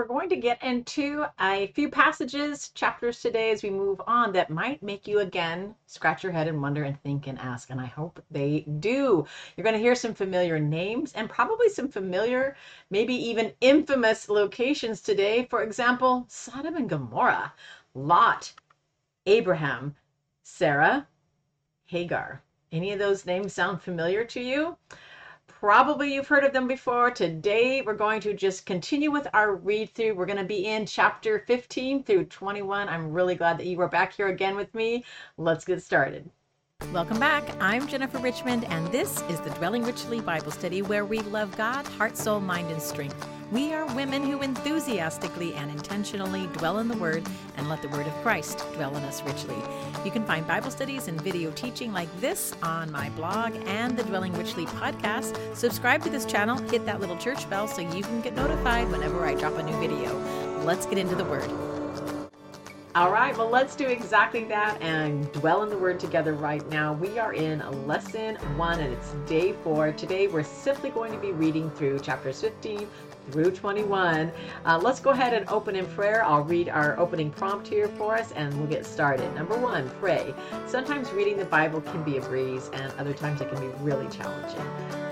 we're going to get into a few passages, chapters today as we move on that might make you again scratch your head and wonder and think and ask. And I hope they do. You're going to hear some familiar names and probably some familiar, maybe even infamous locations today. For example, Sodom and Gomorrah, Lot, Abraham, Sarah, Hagar. Any of those names sound familiar to you? Probably you've heard of them before. Today we're going to just continue with our read through. We're going to be in chapter 15 through 21. I'm really glad that you are back here again with me. Let's get started. Welcome back. I'm Jennifer Richmond, and this is the Dwelling Richly Bible Study where we love God, heart, soul, mind, and strength. We are women who enthusiastically and intentionally dwell in the Word and let the Word of Christ dwell in us richly. You can find Bible studies and video teaching like this on my blog and the Dwelling Richly podcast. Subscribe to this channel, hit that little church bell so you can get notified whenever I drop a new video. Let's get into the Word. All right, well, let's do exactly that and dwell in the Word together right now. We are in lesson one and it's day four. Today, we're simply going to be reading through chapters 15 through 21. Uh, let's go ahead and open in prayer. I'll read our opening prompt here for us and we'll get started. Number one, pray. Sometimes reading the Bible can be a breeze and other times it can be really challenging.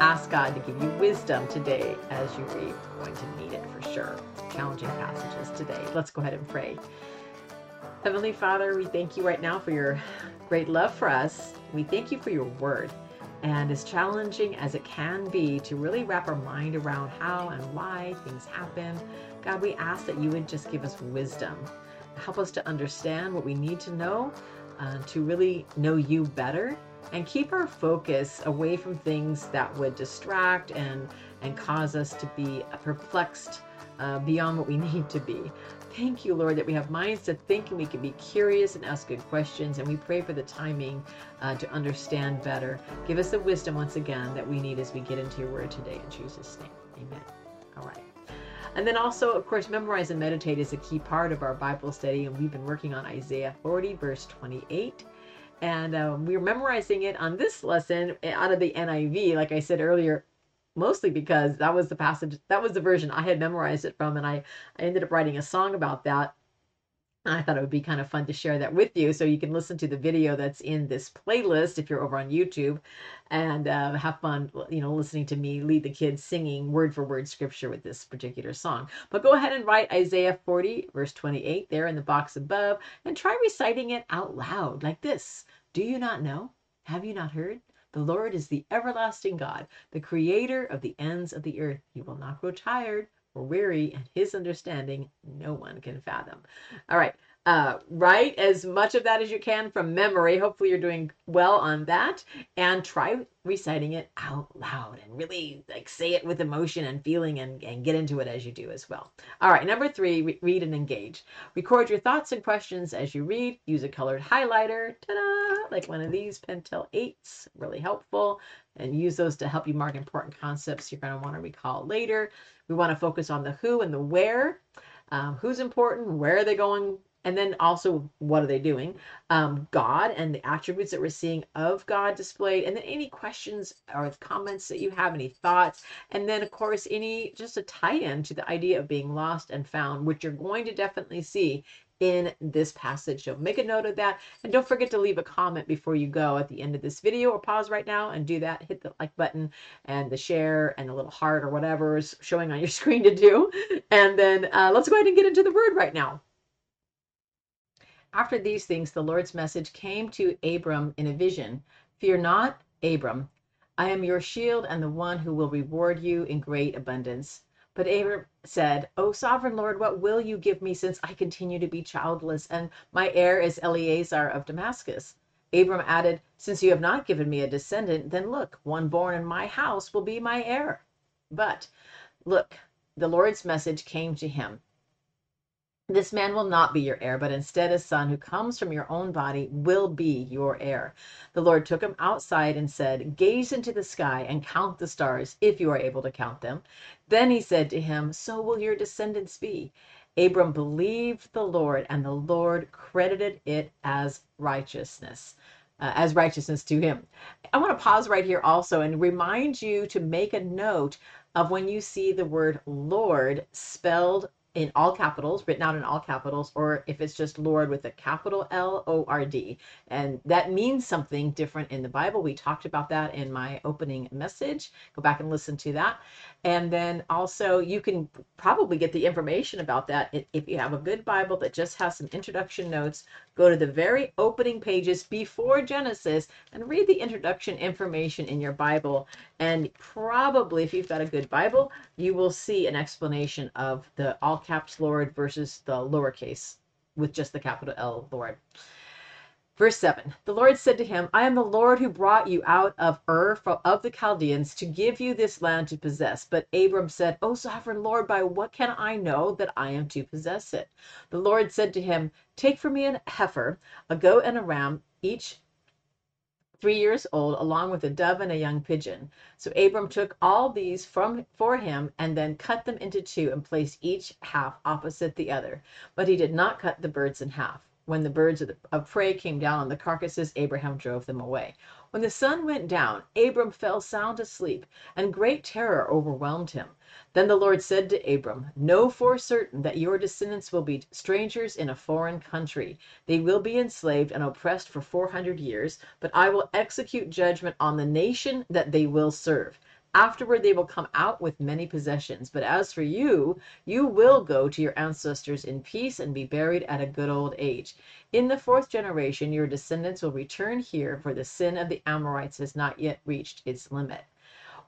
Ask God to give you wisdom today as you read. You're going to need it for sure. Challenging passages today. Let's go ahead and pray. Heavenly Father, we thank you right now for your great love for us. We thank you for your word. And as challenging as it can be to really wrap our mind around how and why things happen, God, we ask that you would just give us wisdom. Help us to understand what we need to know, uh, to really know you better, and keep our focus away from things that would distract and, and cause us to be perplexed uh, beyond what we need to be. Thank you, Lord, that we have minds to think and we can be curious and ask good questions. And we pray for the timing uh, to understand better. Give us the wisdom once again that we need as we get into your word today. In Jesus' name, amen. All right. And then also, of course, memorize and meditate is a key part of our Bible study. And we've been working on Isaiah 40, verse 28 and um, we are memorizing it on this lesson out of the NIV. Like I said earlier, mostly because that was the passage that was the version I had memorized it from and I, I ended up writing a song about that. I thought it would be kind of fun to share that with you so you can listen to the video that's in this playlist if you're over on YouTube and uh, have fun, you know, listening to me lead the kids singing word for word scripture with this particular song. But go ahead and write Isaiah 40, verse 28 there in the box above and try reciting it out loud like this Do you not know? Have you not heard? The Lord is the everlasting God, the creator of the ends of the earth. He will not grow tired or weary, and his understanding no one can fathom. All right. Uh, write as much of that as you can from memory. Hopefully, you're doing well on that. And try reciting it out loud and really like say it with emotion and feeling and, and get into it as you do as well. All right, number three, re- read and engage. Record your thoughts and questions as you read. Use a colored highlighter, ta-da, like one of these Pentel 8s, really helpful. And use those to help you mark important concepts you're going to want to recall later. We want to focus on the who and the where. Um, who's important? Where are they going? And then also what are they doing um, god and the attributes that we're seeing of god displayed and then any questions or comments that you have any thoughts and then of course any just a tie-in to the idea of being lost and found which you're going to definitely see in this passage. So make a note of that. And don't forget to leave a comment before you go at the end of this video or pause right now and do that. Hit the like button and the share and the little heart or whatever is showing on your screen to do. And then uh, let's go ahead and get into the word right now. After these things, the Lord's message came to Abram in a vision Fear not, Abram. I am your shield and the one who will reward you in great abundance. But Abram said, O sovereign Lord, what will you give me since I continue to be childless and my heir is Eliezer of Damascus? Abram added, Since you have not given me a descendant, then look, one born in my house will be my heir. But look, the Lord's message came to him. This man will not be your heir, but instead a son who comes from your own body will be your heir. The Lord took him outside and said, Gaze into the sky and count the stars, if you are able to count them. Then he said to him, So will your descendants be. Abram believed the Lord, and the Lord credited it as righteousness. Uh, as righteousness to him. I want to pause right here also and remind you to make a note of when you see the word Lord spelled in all capitals, written out in all capitals, or if it's just Lord with a capital L O R D. And that means something different in the Bible. We talked about that in my opening message. Go back and listen to that. And then also, you can probably get the information about that if you have a good Bible that just has some introduction notes. Go to the very opening pages before Genesis and read the introduction information in your Bible. And probably, if you've got a good Bible, you will see an explanation of the all caps Lord versus the lowercase with just the capital L Lord. Verse 7 The Lord said to him, I am the Lord who brought you out of Ur of the Chaldeans to give you this land to possess. But Abram said, O sovereign Lord, by what can I know that I am to possess it? The Lord said to him, Take for me an heifer, a goat, and a ram, each three years old, along with a dove and a young pigeon. So Abram took all these from for him and then cut them into two and placed each half opposite the other. But he did not cut the birds in half. When the birds of, the, of prey came down on the carcasses, Abraham drove them away. When the sun went down, Abram fell sound asleep, and great terror overwhelmed him. Then the Lord said to Abram, Know for certain that your descendants will be strangers in a foreign country. They will be enslaved and oppressed for four hundred years, but I will execute judgment on the nation that they will serve. Afterward, they will come out with many possessions. But as for you, you will go to your ancestors in peace and be buried at a good old age. In the fourth generation, your descendants will return here, for the sin of the Amorites has not yet reached its limit.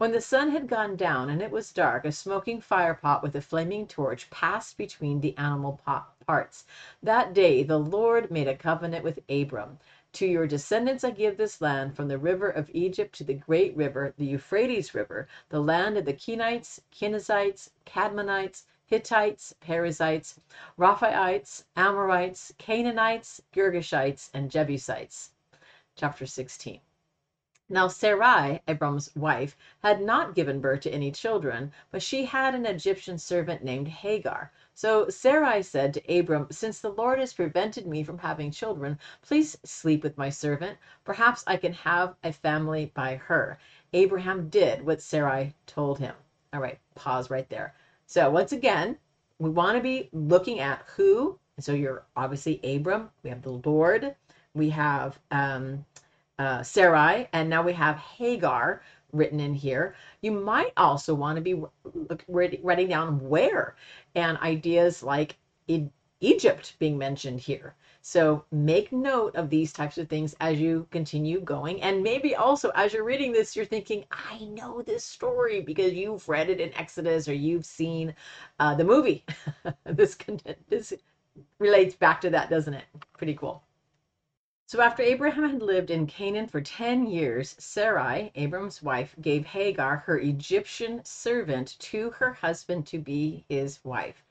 When the sun had gone down and it was dark, a smoking firepot with a flaming torch passed between the animal parts. That day the Lord made a covenant with Abram. To your descendants I give this land, from the river of Egypt to the great river, the Euphrates River, the land of the Kenites, Kenizzites, Cadmonites, Hittites, Perizzites, Rephaites, Amorites, Canaanites, Girgashites, and Jebusites. Chapter 16. Now Sarai, Abram's wife, had not given birth to any children, but she had an Egyptian servant named Hagar. So Sarai said to Abram, Since the Lord has prevented me from having children, please sleep with my servant. Perhaps I can have a family by her. Abraham did what Sarai told him. All right, pause right there. So once again, we want to be looking at who. So you're obviously Abram. We have the Lord. We have um, uh, Sarai, and now we have Hagar, written in here. You might also want to be writing down where and ideas like Egypt being mentioned here. So make note of these types of things as you continue going. And maybe also as you're reading this, you're thinking, I know this story because you've read it in Exodus or you've seen uh, the movie. this, content this relates back to that, doesn't it? Pretty cool. So after Abraham had lived in Canaan for 10 years, Sarai, Abram's wife, gave Hagar, her Egyptian servant, to her husband to be his wife.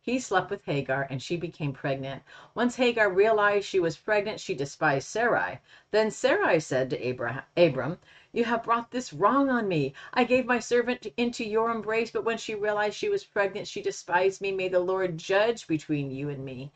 He slept with Hagar and she became pregnant. Once Hagar realized she was pregnant, she despised Sarai. Then Sarai said to Abraham, Abram, You have brought this wrong on me. I gave my servant into your embrace, but when she realized she was pregnant, she despised me. May the Lord judge between you and me.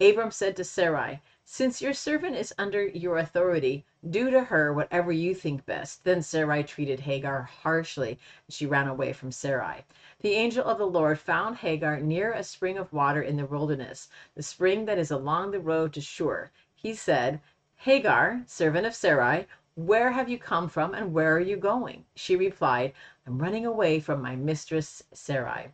Abram said to Sarai, since your servant is under your authority, do to her whatever you think best. Then Sarai treated Hagar harshly, and she ran away from Sarai. The angel of the Lord found Hagar near a spring of water in the wilderness, the spring that is along the road to Shur. He said, Hagar, servant of Sarai, where have you come from and where are you going? She replied, I'm running away from my mistress Sarai.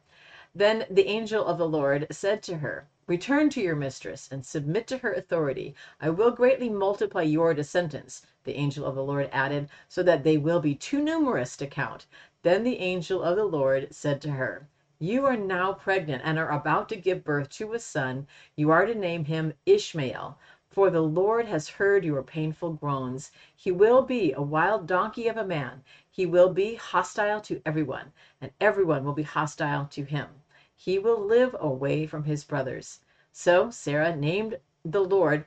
Then the angel of the Lord said to her, Return to your mistress and submit to her authority. I will greatly multiply your descendants, the angel of the Lord added, so that they will be too numerous to count. Then the angel of the Lord said to her, You are now pregnant and are about to give birth to a son. You are to name him Ishmael. For the Lord has heard your painful groans. He will be a wild donkey of a man. He will be hostile to everyone, and everyone will be hostile to him he will live away from his brothers. So Sarah named the Lord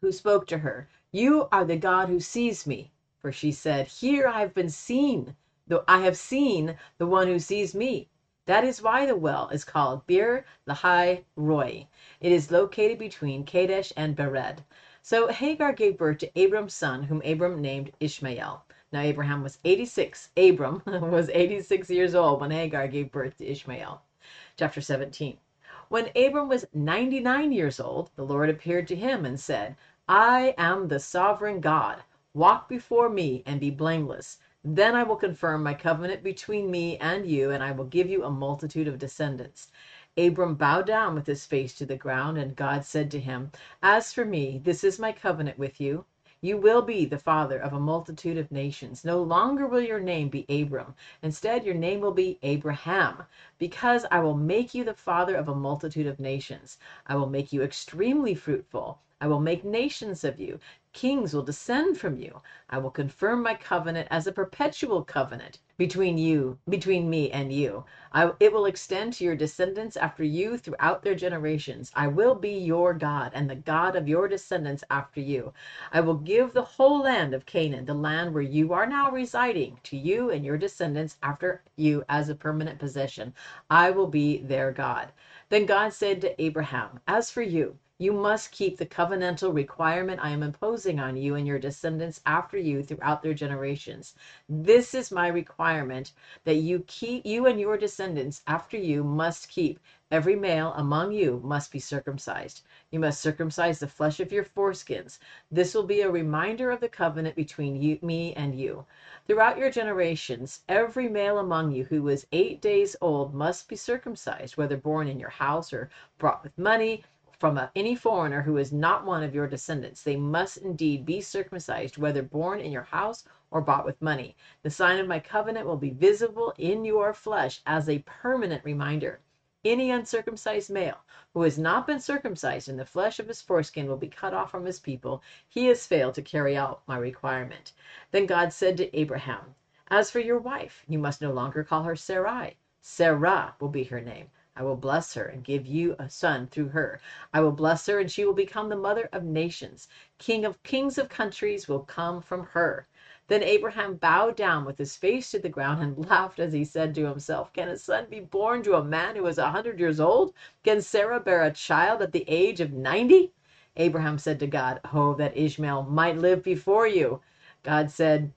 who spoke to her, You are the God who sees me. For she said, Here I have been seen, though I have seen the one who sees me. That is why the well is called Beer Lahai Roi. It is located between Kadesh and Bered. So Hagar gave birth to Abram's son, whom Abram named Ishmael. Now Abraham was 86. Abram was 86 years old when Hagar gave birth to Ishmael. Chapter 17. When Abram was 99 years old, the Lord appeared to him and said, I am the sovereign God. Walk before me and be blameless. Then I will confirm my covenant between me and you, and I will give you a multitude of descendants. Abram bowed down with his face to the ground, and God said to him, As for me, this is my covenant with you. You will be the father of a multitude of nations. No longer will your name be Abram. Instead, your name will be Abraham, because I will make you the father of a multitude of nations. I will make you extremely fruitful. I will make nations of you. Kings will descend from you. I will confirm my covenant as a perpetual covenant between you, between me and you. I, it will extend to your descendants after you throughout their generations. I will be your God and the God of your descendants after you. I will give the whole land of Canaan, the land where you are now residing, to you and your descendants after you as a permanent possession. I will be their God. Then God said to Abraham, As for you, you must keep the covenantal requirement I am imposing on you and your descendants after you throughout their generations. This is my requirement that you keep you and your descendants after you must keep every male among you must be circumcised. You must circumcise the flesh of your foreskins. This will be a reminder of the covenant between you, me and you. Throughout your generations, every male among you who is eight days old must be circumcised, whether born in your house or brought with money from a, any foreigner who is not one of your descendants. They must indeed be circumcised, whether born in your house or bought with money. The sign of my covenant will be visible in your flesh as a permanent reminder. Any uncircumcised male who has not been circumcised in the flesh of his foreskin will be cut off from his people. He has failed to carry out my requirement. Then God said to Abraham, As for your wife, you must no longer call her Sarai. Sarah will be her name. I will bless her and give you a son through her. I will bless her and she will become the mother of nations. King of kings of countries will come from her. Then Abraham bowed down with his face to the ground and laughed as he said to himself, Can a son be born to a man who is a hundred years old? Can Sarah bear a child at the age of ninety? Abraham said to God, Oh, that Ishmael might live before you. God said,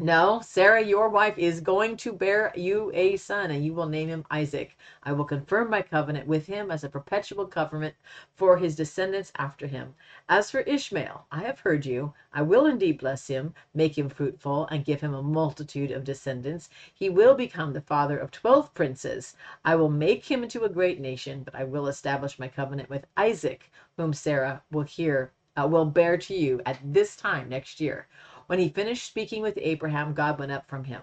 no, Sarah, your wife, is going to bear you a son, and you will name him Isaac. I will confirm my covenant with him as a perpetual covenant for his descendants after him. As for Ishmael, I have heard you. I will indeed bless him, make him fruitful, and give him a multitude of descendants. He will become the father of twelve princes. I will make him into a great nation, but I will establish my covenant with Isaac, whom Sarah will hear uh, will bear to you at this time next year. When he finished speaking with Abraham, God went up from him.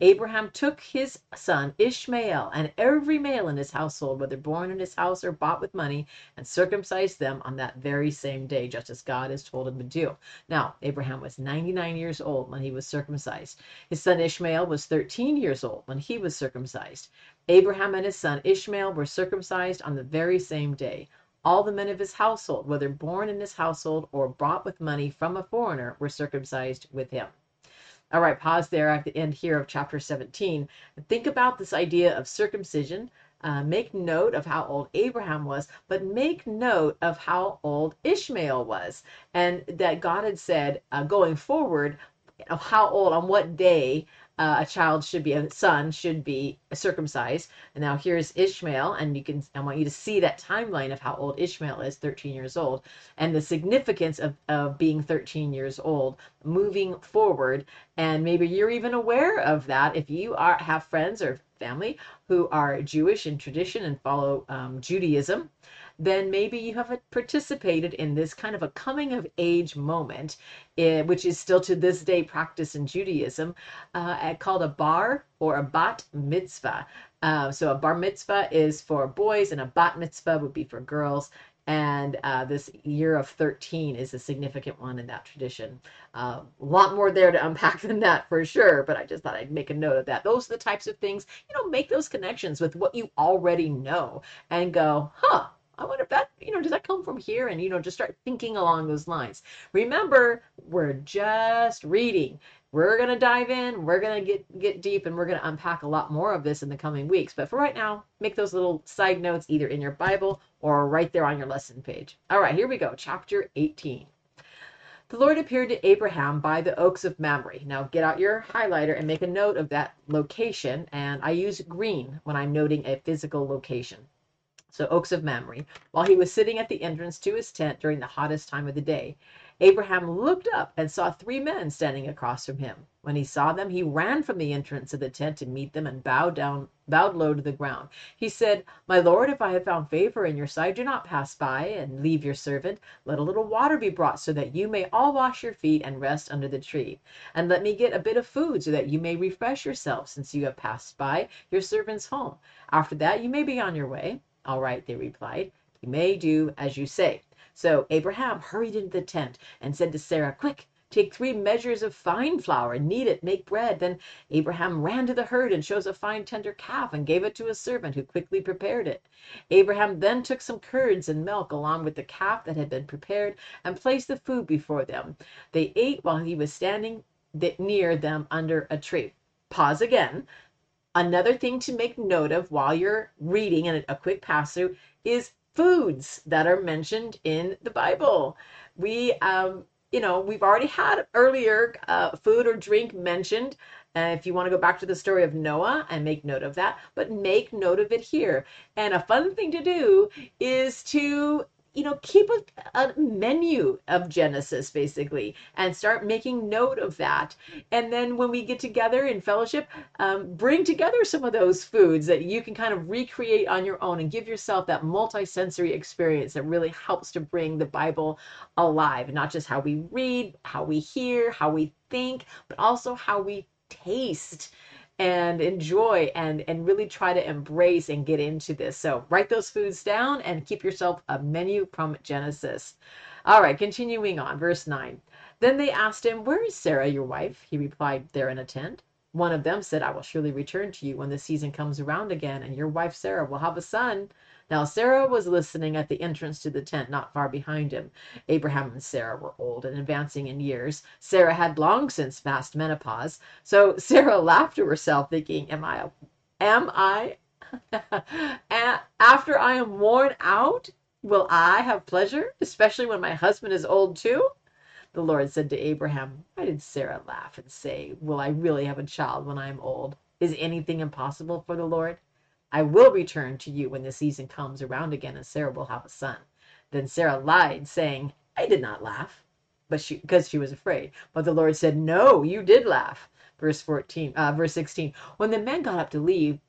Abraham took his son Ishmael and every male in his household, whether born in his house or bought with money, and circumcised them on that very same day, just as God has told him to do. Now, Abraham was 99 years old when he was circumcised. His son Ishmael was 13 years old when he was circumcised. Abraham and his son Ishmael were circumcised on the very same day. All the men of his household, whether born in his household or bought with money from a foreigner, were circumcised with him. All right, pause there at the end here of chapter 17. Think about this idea of circumcision. Uh, make note of how old Abraham was, but make note of how old Ishmael was. And that God had said uh, going forward, of how old, on what day uh, a child should be a son should be circumcised. And now here's ishmael and you can i want you to see that timeline of how old ishmael is 13 years old. And the significance of, of being 13 years old moving forward and maybe you're even aware of that if you are have friends or family who are jewish in tradition and follow um, judaism then maybe you haven't participated in this kind of a coming of age moment, eh, which is still to this day practiced in Judaism, uh, called a bar or a bat mitzvah. Uh, so a bar mitzvah is for boys, and a bat mitzvah would be for girls. And uh, this year of 13 is a significant one in that tradition. Uh, a lot more there to unpack than that for sure, but I just thought I'd make a note of that. Those are the types of things, you know, make those connections with what you already know and go, huh, I wonder if that, you know, does that come from here? And, you know, just start thinking along those lines. Remember, we're just reading. We're going to dive in, we're going to get get deep and we're going to unpack a lot more of this in the coming weeks. But for right now, make those little side notes either in your Bible or right there on your lesson page. All right, here we go. Chapter 18. The Lord appeared to Abraham by the oaks of Mamre. Now get out your highlighter and make a note of that location. And I use green when I'm noting a physical location. So oaks of Mamre, while he was sitting at the entrance to his tent during the hottest time of the day. Abraham looked up and saw three men standing across from him. When he saw them, he ran from the entrance of the tent to meet them and bowed down, bowed low to the ground. He said, My Lord, if I have found favor in your sight, do not pass by and leave your servant. Let a little water be brought so that you may all wash your feet and rest under the tree. And let me get a bit of food so that you may refresh yourselves since you have passed by your servant's home. After that, you may be on your way. All right, they replied. You may do as you say. So Abraham hurried into the tent and said to Sarah, Quick, take three measures of fine flour, knead it, make bread. Then Abraham ran to the herd and chose a fine tender calf and gave it to a servant who quickly prepared it. Abraham then took some curds and milk along with the calf that had been prepared and placed the food before them. They ate while he was standing near them under a tree. Pause again. Another thing to make note of while you're reading and a quick pass through is foods that are mentioned in the Bible. We, um, you know, we've already had earlier uh, food or drink mentioned. Uh, if you want to go back to the story of Noah and make note of that, but make note of it here. And a fun thing to do is to you know, keep a, a, menu of Genesis basically and start making note of that. And then when we get together in fellowship, um, bring together some of those foods that you can kind of recreate on your own and give yourself that multi-sensory experience that really helps to bring the Bible alive. Not just how we read, how we hear, how we think, but also how we taste and enjoy and and really try to embrace and get into this. So write those foods down and keep yourself a menu from Genesis. All right, continuing on, verse 9. Then they asked him, Where is Sarah, your wife? He replied, There in a tent. One of them said, I will surely return to you when the season comes around again, and your wife Sarah will have a son. Now Sarah was listening at the entrance to the tent not far behind him. Abraham and Sarah were old and advancing in years. Sarah had long since passed menopause. So Sarah laughed to herself, thinking, Am I, am I, after I am worn out, will I have pleasure, especially when my husband is old too? The Lord said to Abraham, Why did Sarah laugh and say, Will I really have a child when I am old? Is anything impossible for the Lord? I will return to you when the season comes around again and Sarah will have a son. Then Sarah lied, saying, I did not laugh, but she because she was afraid. But the Lord said, No, you did laugh. Verse 14, uh, verse 16. When the men got up to leave,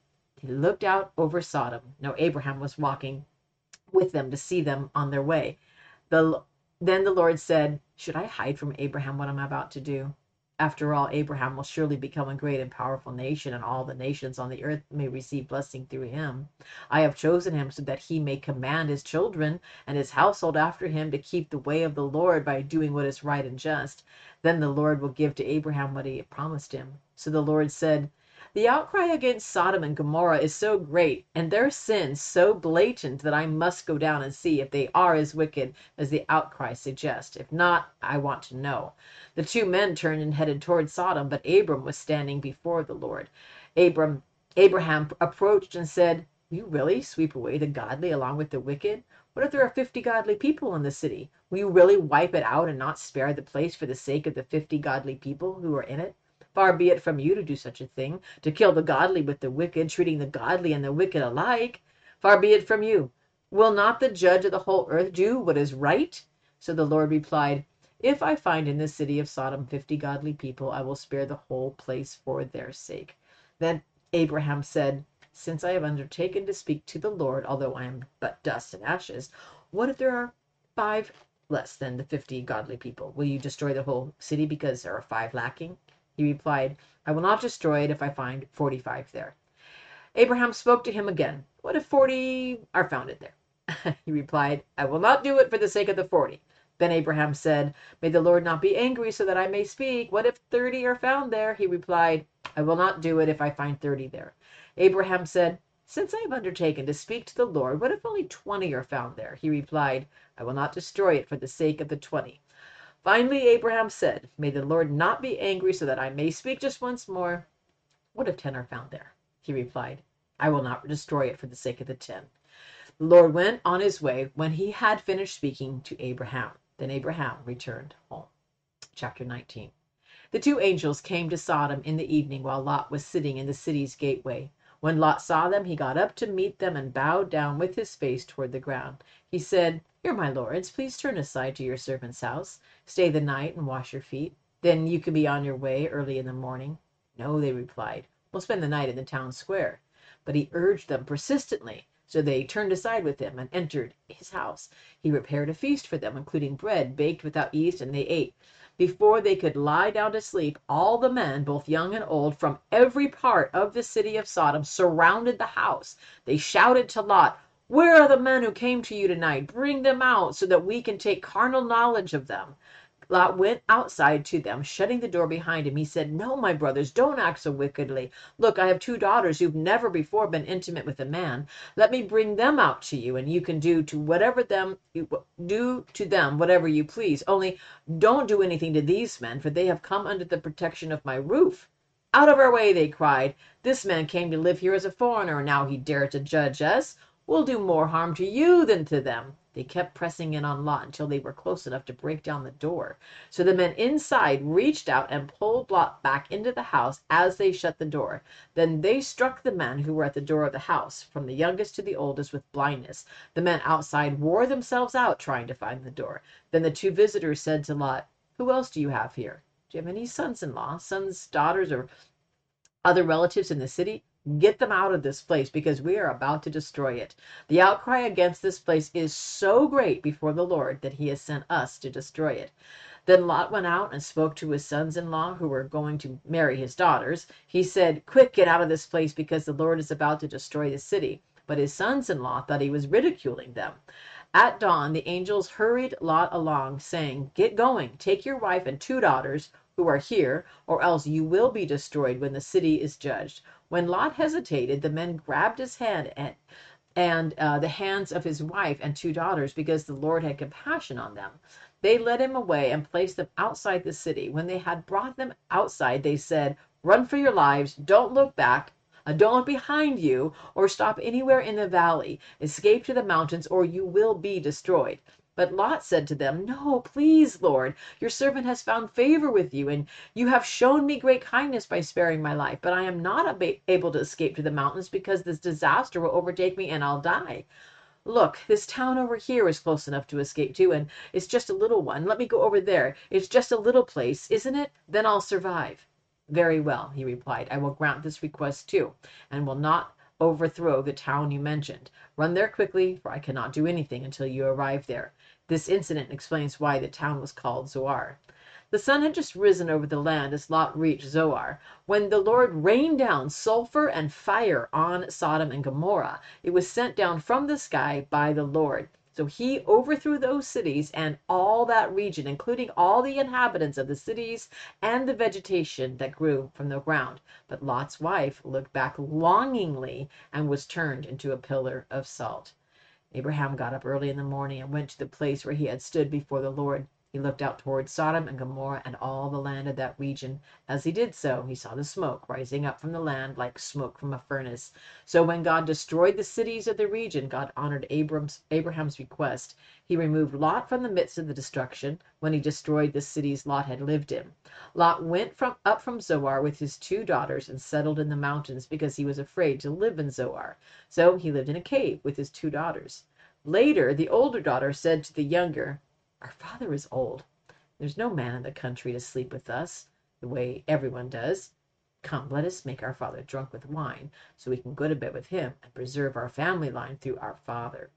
they looked out over Sodom. Now Abraham was walking with them to see them on their way. The, then the Lord said, Should I hide from Abraham what I'm about to do? After all, Abraham will surely become a great and powerful nation, and all the nations on the earth may receive blessing through him. I have chosen him so that he may command his children and his household after him to keep the way of the Lord by doing what is right and just. Then the Lord will give to Abraham what he promised him. So the Lord said, the outcry against Sodom and Gomorrah is so great, and their sins so blatant, that I must go down and see if they are as wicked as the outcry suggests. If not, I want to know. The two men turned and headed toward Sodom, but Abram was standing before the Lord. Abram, Abraham approached and said, you really sweep away the godly along with the wicked? What if there are fifty godly people in the city? Will you really wipe it out and not spare the place for the sake of the fifty godly people who are in it? Far be it from you to do such a thing, to kill the godly with the wicked, treating the godly and the wicked alike. Far be it from you. Will not the judge of the whole earth do what is right? So the Lord replied, If I find in the city of Sodom fifty godly people, I will spare the whole place for their sake. Then Abraham said, Since I have undertaken to speak to the Lord, although I am but dust and ashes, what if there are five less than the fifty godly people? Will you destroy the whole city because there are five lacking? He replied, I will not destroy it if I find forty-five there. Abraham spoke to him again. What if forty are found there? he replied, I will not do it for the sake of the forty. Then Abraham said, May the Lord not be angry so that I may speak. What if thirty are found there? He replied, I will not do it if I find thirty there. Abraham said, Since I have undertaken to speak to the Lord, what if only twenty are found there? He replied, I will not destroy it for the sake of the twenty. Finally Abraham said, May the Lord not be angry so that I may speak just once more. What if ten are found there? He replied, I will not destroy it for the sake of the ten. The Lord went on his way when he had finished speaking to Abraham. Then Abraham returned home. chapter 19. The two angels came to Sodom in the evening while Lot was sitting in the city's gateway. When Lot saw them, he got up to meet them and bowed down with his face toward the ground. He said, You're my lords, please turn aside to your servant's house. Stay the night and wash your feet. Then you can be on your way early in the morning. No, they replied, we'll spend the night in the town square. But he urged them persistently. So they turned aside with him and entered his house. He prepared a feast for them, including bread baked without yeast, and they ate. Before they could lie down to sleep, all the men, both young and old, from every part of the city of Sodom surrounded the house. They shouted to Lot, Where are the men who came to you tonight? Bring them out so that we can take carnal knowledge of them. Lot went outside to them, shutting the door behind him. He said, No, my brothers, don't act so wickedly. Look, I have two daughters who've never before been intimate with a man. Let me bring them out to you, and you can do to whatever them do to them whatever you please. Only don't do anything to these men, for they have come under the protection of my roof. Out of our way, they cried. This man came to live here as a foreigner, and now he dares to judge us. We'll do more harm to you than to them. They kept pressing in on Lot until they were close enough to break down the door. So the men inside reached out and pulled Lot back into the house as they shut the door. Then they struck the men who were at the door of the house, from the youngest to the oldest, with blindness. The men outside wore themselves out trying to find the door. Then the two visitors said to Lot, Who else do you have here? Do you have any sons in law, sons, daughters, or other relatives in the city? Get them out of this place because we are about to destroy it. The outcry against this place is so great before the Lord that he has sent us to destroy it. Then Lot went out and spoke to his sons in law who were going to marry his daughters. He said, Quick, get out of this place because the Lord is about to destroy the city. But his sons in law thought he was ridiculing them. At dawn, the angels hurried Lot along, saying, Get going, take your wife and two daughters who are here, or else you will be destroyed when the city is judged. When Lot hesitated, the men grabbed his hand and, and uh, the hands of his wife and two daughters because the Lord had compassion on them. They led him away and placed them outside the city. When they had brought them outside, they said, Run for your lives, don't look back, uh, don't look behind you, or stop anywhere in the valley. Escape to the mountains, or you will be destroyed. But Lot said to them, No, please, Lord, your servant has found favor with you, and you have shown me great kindness by sparing my life. But I am not able to escape to the mountains because this disaster will overtake me and I'll die. Look, this town over here is close enough to escape to, and it's just a little one. Let me go over there. It's just a little place, isn't it? Then I'll survive. Very well, he replied. I will grant this request too, and will not overthrow the town you mentioned. Run there quickly, for I cannot do anything until you arrive there. This incident explains why the town was called Zoar. The sun had just risen over the land as Lot reached Zoar, when the Lord rained down sulfur and fire on Sodom and Gomorrah. It was sent down from the sky by the Lord. So he overthrew those cities and all that region, including all the inhabitants of the cities and the vegetation that grew from the ground. But Lot's wife looked back longingly and was turned into a pillar of salt. Abraham got up early in the morning and went to the place where he had stood before the Lord. He looked out toward Sodom and Gomorrah and all the land of that region. As he did so, he saw the smoke rising up from the land like smoke from a furnace. So when God destroyed the cities of the region, God honored Abram's, Abraham's request. He removed Lot from the midst of the destruction when he destroyed the cities Lot had lived in. Lot went from, up from Zoar with his two daughters and settled in the mountains because he was afraid to live in Zoar. So he lived in a cave with his two daughters. Later, the older daughter said to the younger, our father is old. There's no man in the country to sleep with us, the way everyone does. Come, let us make our father drunk with wine, so we can go to bed with him and preserve our family line through our father.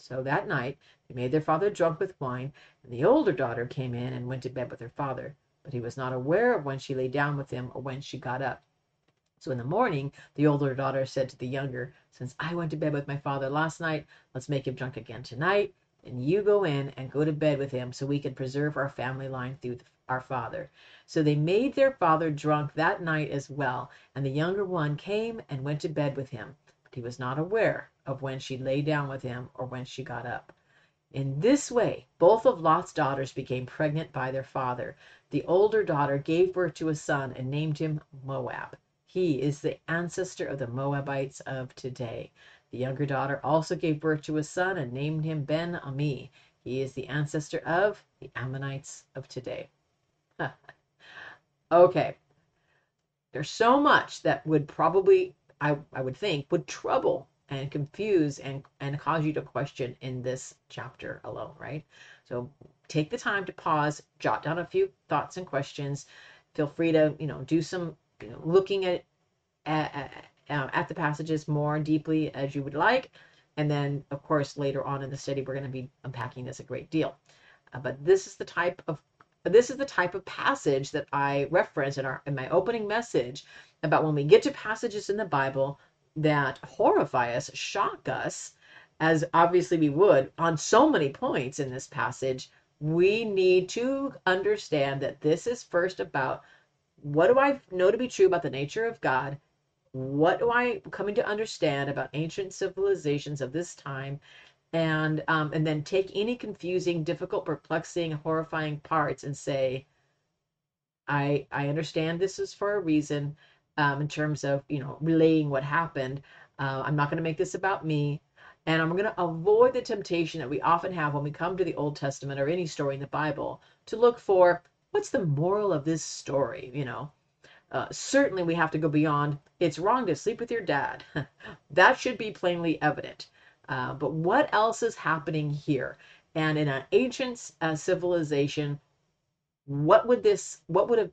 So that night they made their father drunk with wine, and the older daughter came in and went to bed with her father, but he was not aware of when she lay down with him or when she got up. So in the morning the older daughter said to the younger, Since I went to bed with my father last night, let's make him drunk again tonight and you go in and go to bed with him so we can preserve our family line through our father. So they made their father drunk that night as well, and the younger one came and went to bed with him, he was not aware of when she lay down with him or when she got up. In this way, both of Lot's daughters became pregnant by their father. The older daughter gave birth to a son and named him Moab. He is the ancestor of the Moabites of today. The younger daughter also gave birth to a son and named him Ben-Ammi. He is the ancestor of the Ammonites of today. okay. There's so much that would probably, I, I would think, would trouble and confuse and, and cause you to question in this chapter alone, right? So take the time to pause, jot down a few thoughts and questions. Feel free to, you know, do some you know, looking at, at, at, at the passages more deeply as you would like. And then, of course, later on in the study, we're going to be unpacking this a great deal. Uh, but this is the type of this is the type of passage that I reference in our in my opening message about when we get to passages in the Bible that horrify us, shock us, as obviously we would on so many points in this passage. We need to understand that this is first about what do I know to be true about the nature of God? What do I coming to understand about ancient civilizations of this time? And um, and then take any confusing, difficult, perplexing, horrifying parts and say, I I understand this is for a reason. Um, in terms of you know relaying what happened, uh, I'm not going to make this about me, and I'm going to avoid the temptation that we often have when we come to the Old Testament or any story in the Bible to look for what's the moral of this story. You know, uh, certainly we have to go beyond. It's wrong to sleep with your dad. that should be plainly evident. Uh, but what else is happening here? And in an ancient uh, civilization, what would this, what would have,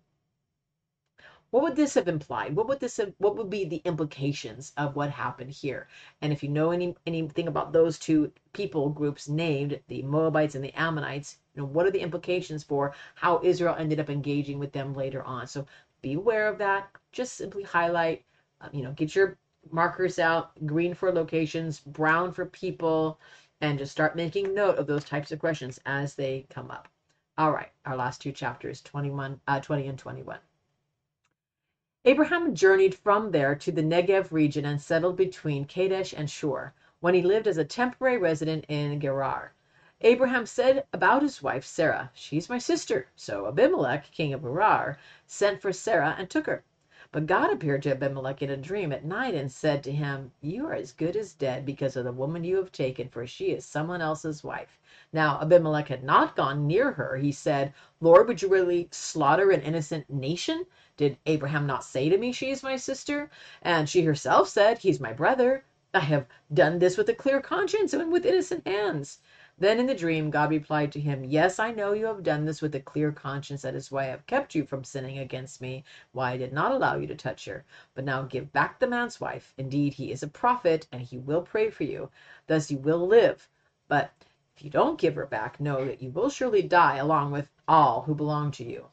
what would this have implied? What would this have, what would be the implications of what happened here? And if you know any anything about those two people groups named, the Moabites and the Ammonites, you know, what are the implications for how Israel ended up engaging with them later on? So be aware of that. Just simply highlight, uh, you know, get your markers out, green for locations, brown for people, and just start making note of those types of questions as they come up. All right, our last two chapters, 21, uh, 20 and 21. Abraham journeyed from there to the Negev region and settled between Kadesh and Shur, when he lived as a temporary resident in Gerar. Abraham said about his wife Sarah, She's my sister. So Abimelech, king of Gerar, sent for Sarah and took her. But God appeared to Abimelech in a dream at night and said to him, You are as good as dead because of the woman you have taken, for she is someone else's wife. Now Abimelech had not gone near her. He said, Lord, would you really slaughter an innocent nation? Did Abraham not say to me, She is my sister? And she herself said, He's my brother. I have done this with a clear conscience and with innocent hands. Then in the dream God replied to him, Yes, I know you have done this with a clear conscience. That is why I have kept you from sinning against me, why I did not allow you to touch her. But now give back the man's wife. Indeed, he is a prophet, and he will pray for you. Thus you will live. But if you don't give her back, know that you will surely die along with all who belong to you.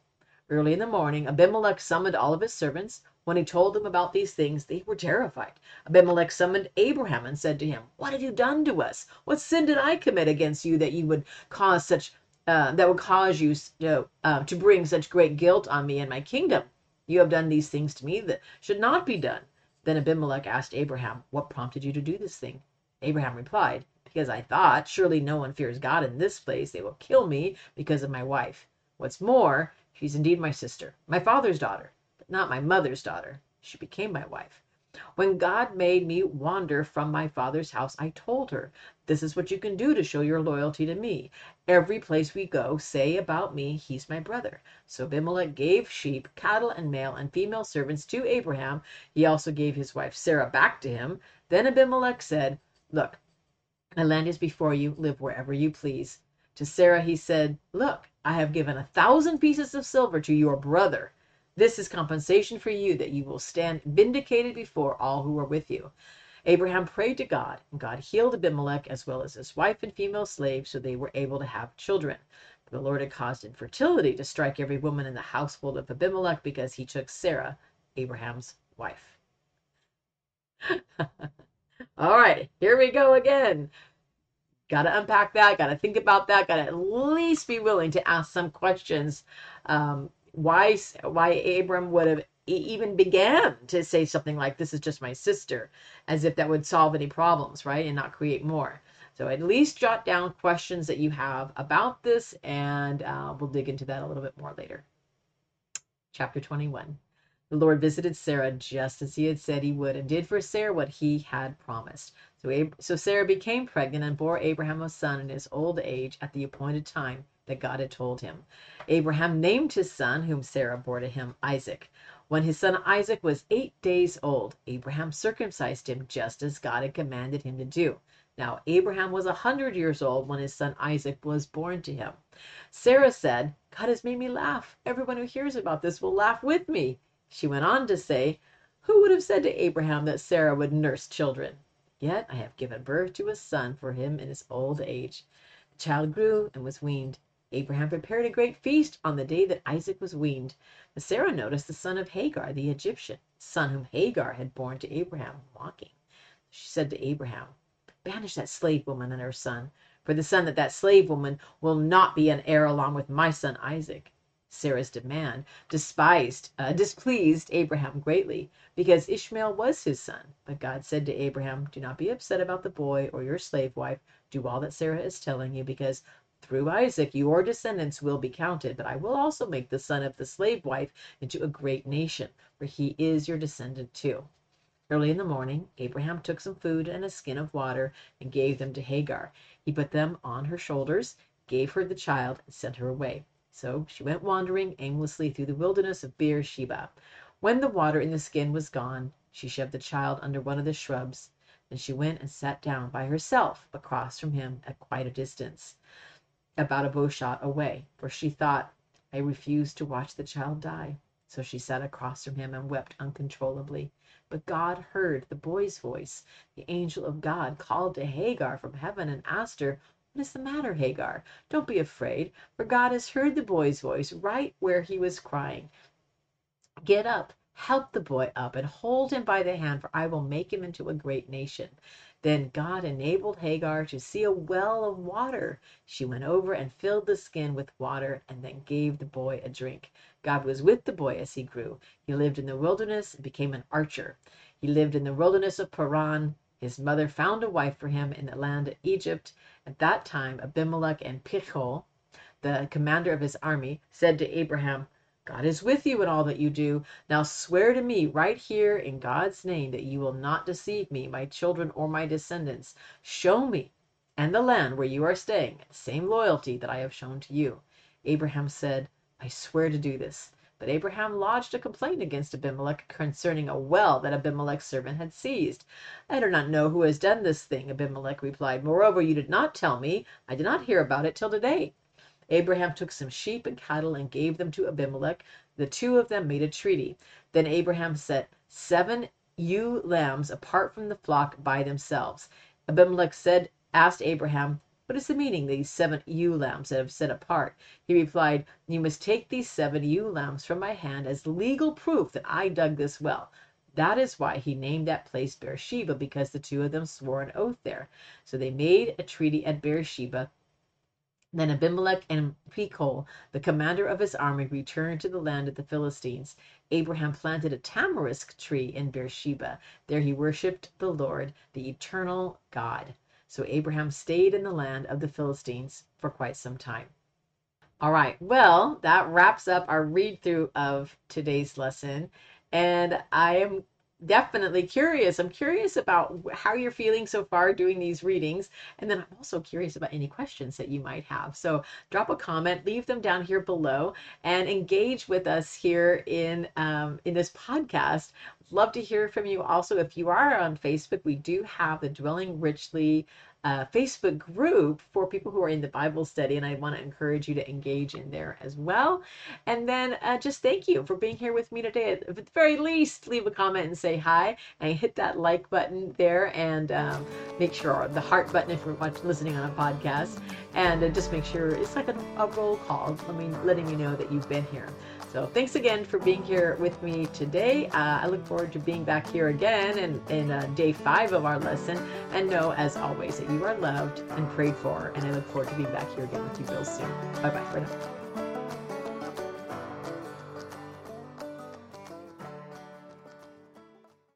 Early in the morning Abimelech summoned all of his servants. When he told them about these things, they were terrified. Abimelech summoned Abraham and said to him, What have you done to us? What sin did I commit against you that you would cause such uh, that would cause you uh, uh, to bring such great guilt on me and my kingdom? You have done these things to me that should not be done. Then Abimelech asked Abraham, What prompted you to do this thing? Abraham replied, Because I thought, surely no one fears God in this place. They will kill me because of my wife. What's more, she's indeed my sister, my father's daughter not my mother's daughter. She became my wife. When God made me wander from my father's house, I told her, This is what you can do to show your loyalty to me. Every place we go, say about me, He's my brother. So Abimelech gave sheep, cattle, and male and female servants to Abraham. He also gave his wife Sarah back to him. Then Abimelech said, Look, my land is before you. Live wherever you please. To Sarah he said, Look, I have given a thousand pieces of silver to your brother. This is compensation for you that you will stand vindicated before all who are with you. Abraham prayed to God, and God healed Abimelech as well as his wife and female slaves, so they were able to have children. The Lord had caused infertility to strike every woman in the household of Abimelech because he took Sarah, Abraham's wife. All right, here we go again. Got to unpack that, got to think about that, got to at least be willing to ask some questions um, why why Abram would have even began to say something like this is just my sister as if that would solve any problems right and not create more. So at least jot down questions that you have about this and uh, we'll dig into that a little bit more later. Chapter 21 the lord visited sarah just as he had said he would and did for sarah what he had promised. So, Ab- so sarah became pregnant and bore abraham a son in his old age at the appointed time that God had told him. Abraham named his son, whom Sarah bore to him, Isaac. When his son Isaac was eight days old, Abraham circumcised him just as God had commanded him to do. Now, Abraham was a hundred years old when his son Isaac was born to him. Sarah said, God has made me laugh. Everyone who hears about this will laugh with me. She went on to say, Who would have said to Abraham that Sarah would nurse children? Yet I have given birth to a son for him in his old age. The child grew and was weaned. Abraham prepared a great feast on the day that Isaac was weaned. But Sarah noticed the son of Hagar, the Egyptian, son whom Hagar had borne to Abraham, mocking. She said to Abraham, Banish that slave woman and her son, for the son that that slave woman will not be an heir along with my son Isaac. Sarah's demand despised, uh, displeased Abraham greatly, because Ishmael was his son. But God said to Abraham, Do not be upset about the boy or your slave wife. Do all that Sarah is telling you, because through Isaac your descendants will be counted. But I will also make the son of the slave wife into a great nation, for he is your descendant too. Early in the morning Abraham took some food and a skin of water and gave them to Hagar. He put them on her shoulders, gave her the child, and sent her away. So she went wandering aimlessly through the wilderness of Beersheba. When the water in the skin was gone, she shoved the child under one of the shrubs. Then she went and sat down by herself across from him at quite a distance, about a bow shot away, for she thought, I refuse to watch the child die. So she sat across from him and wept uncontrollably. But God heard the boy's voice. The angel of God called to Hagar from heaven and asked her, What is the matter, Hagar? Don't be afraid, for God has heard the boy's voice right where he was crying. Get up, help the boy up, and hold him by the hand, for I will make him into a great nation. Then God enabled Hagar to see a well of water. She went over and filled the skin with water and then gave the boy a drink. God was with the boy as he grew. He lived in the wilderness and became an archer. He lived in the wilderness of Paran. His mother found a wife for him in the land of Egypt. At that time, Abimelech and Phicol, the commander of his army, said to Abraham, God is with you in all that you do. Now swear to me right here in God's name that you will not deceive me, my children, or my descendants. Show me and the land where you are staying the same loyalty that I have shown to you. Abraham said, I swear to do this. But Abraham lodged a complaint against Abimelech concerning a well that Abimelech's servant had seized. I do not know who has done this thing, Abimelech replied. Moreover, you did not tell me. I did not hear about it till today. Abraham took some sheep and cattle and gave them to Abimelech. The two of them made a treaty. Then Abraham set seven ewe lambs apart from the flock by themselves. Abimelech said, asked Abraham, What is the meaning of these seven ewe lambs that have set apart? He replied, You must take these seven ewe lambs from my hand as legal proof that I dug this well. That is why he named that place Beersheba, because the two of them swore an oath there. So they made a treaty at Beersheba then Abimelech and Phicol, the commander of his army, returned to the land of the Philistines. Abraham planted a tamarisk tree in Beersheba. There he worshipped the Lord, the eternal God. So Abraham stayed in the land of the Philistines for quite some time. All right, well, that wraps up our read through of today's lesson. And I am definitely curious. I'm curious about how you're feeling so far doing these readings. And then I'm also curious about any questions that you might have. So drop a comment, leave them down here below, and engage with us here in, um, in this podcast. Love to hear from you. Also, if you are on Facebook, we do have the Dwelling Richly uh, Facebook group for people who are in the Bible study, and I want to encourage you to engage in there as well. And then uh, just thank you for being here with me today. At the very least, leave a comment and say hi, and hit that like button there, and um, make sure the heart button if you're watching, listening on a podcast, and uh, just make sure it's like a, a roll call. I mean, letting you know that you've been here. So thanks again for being here with me today. Uh, I look forward to being back here again in, in uh, day five of our lesson. And know, as always, that you are loved and prayed for. And I look forward to being back here again with you real soon. Bye bye for now.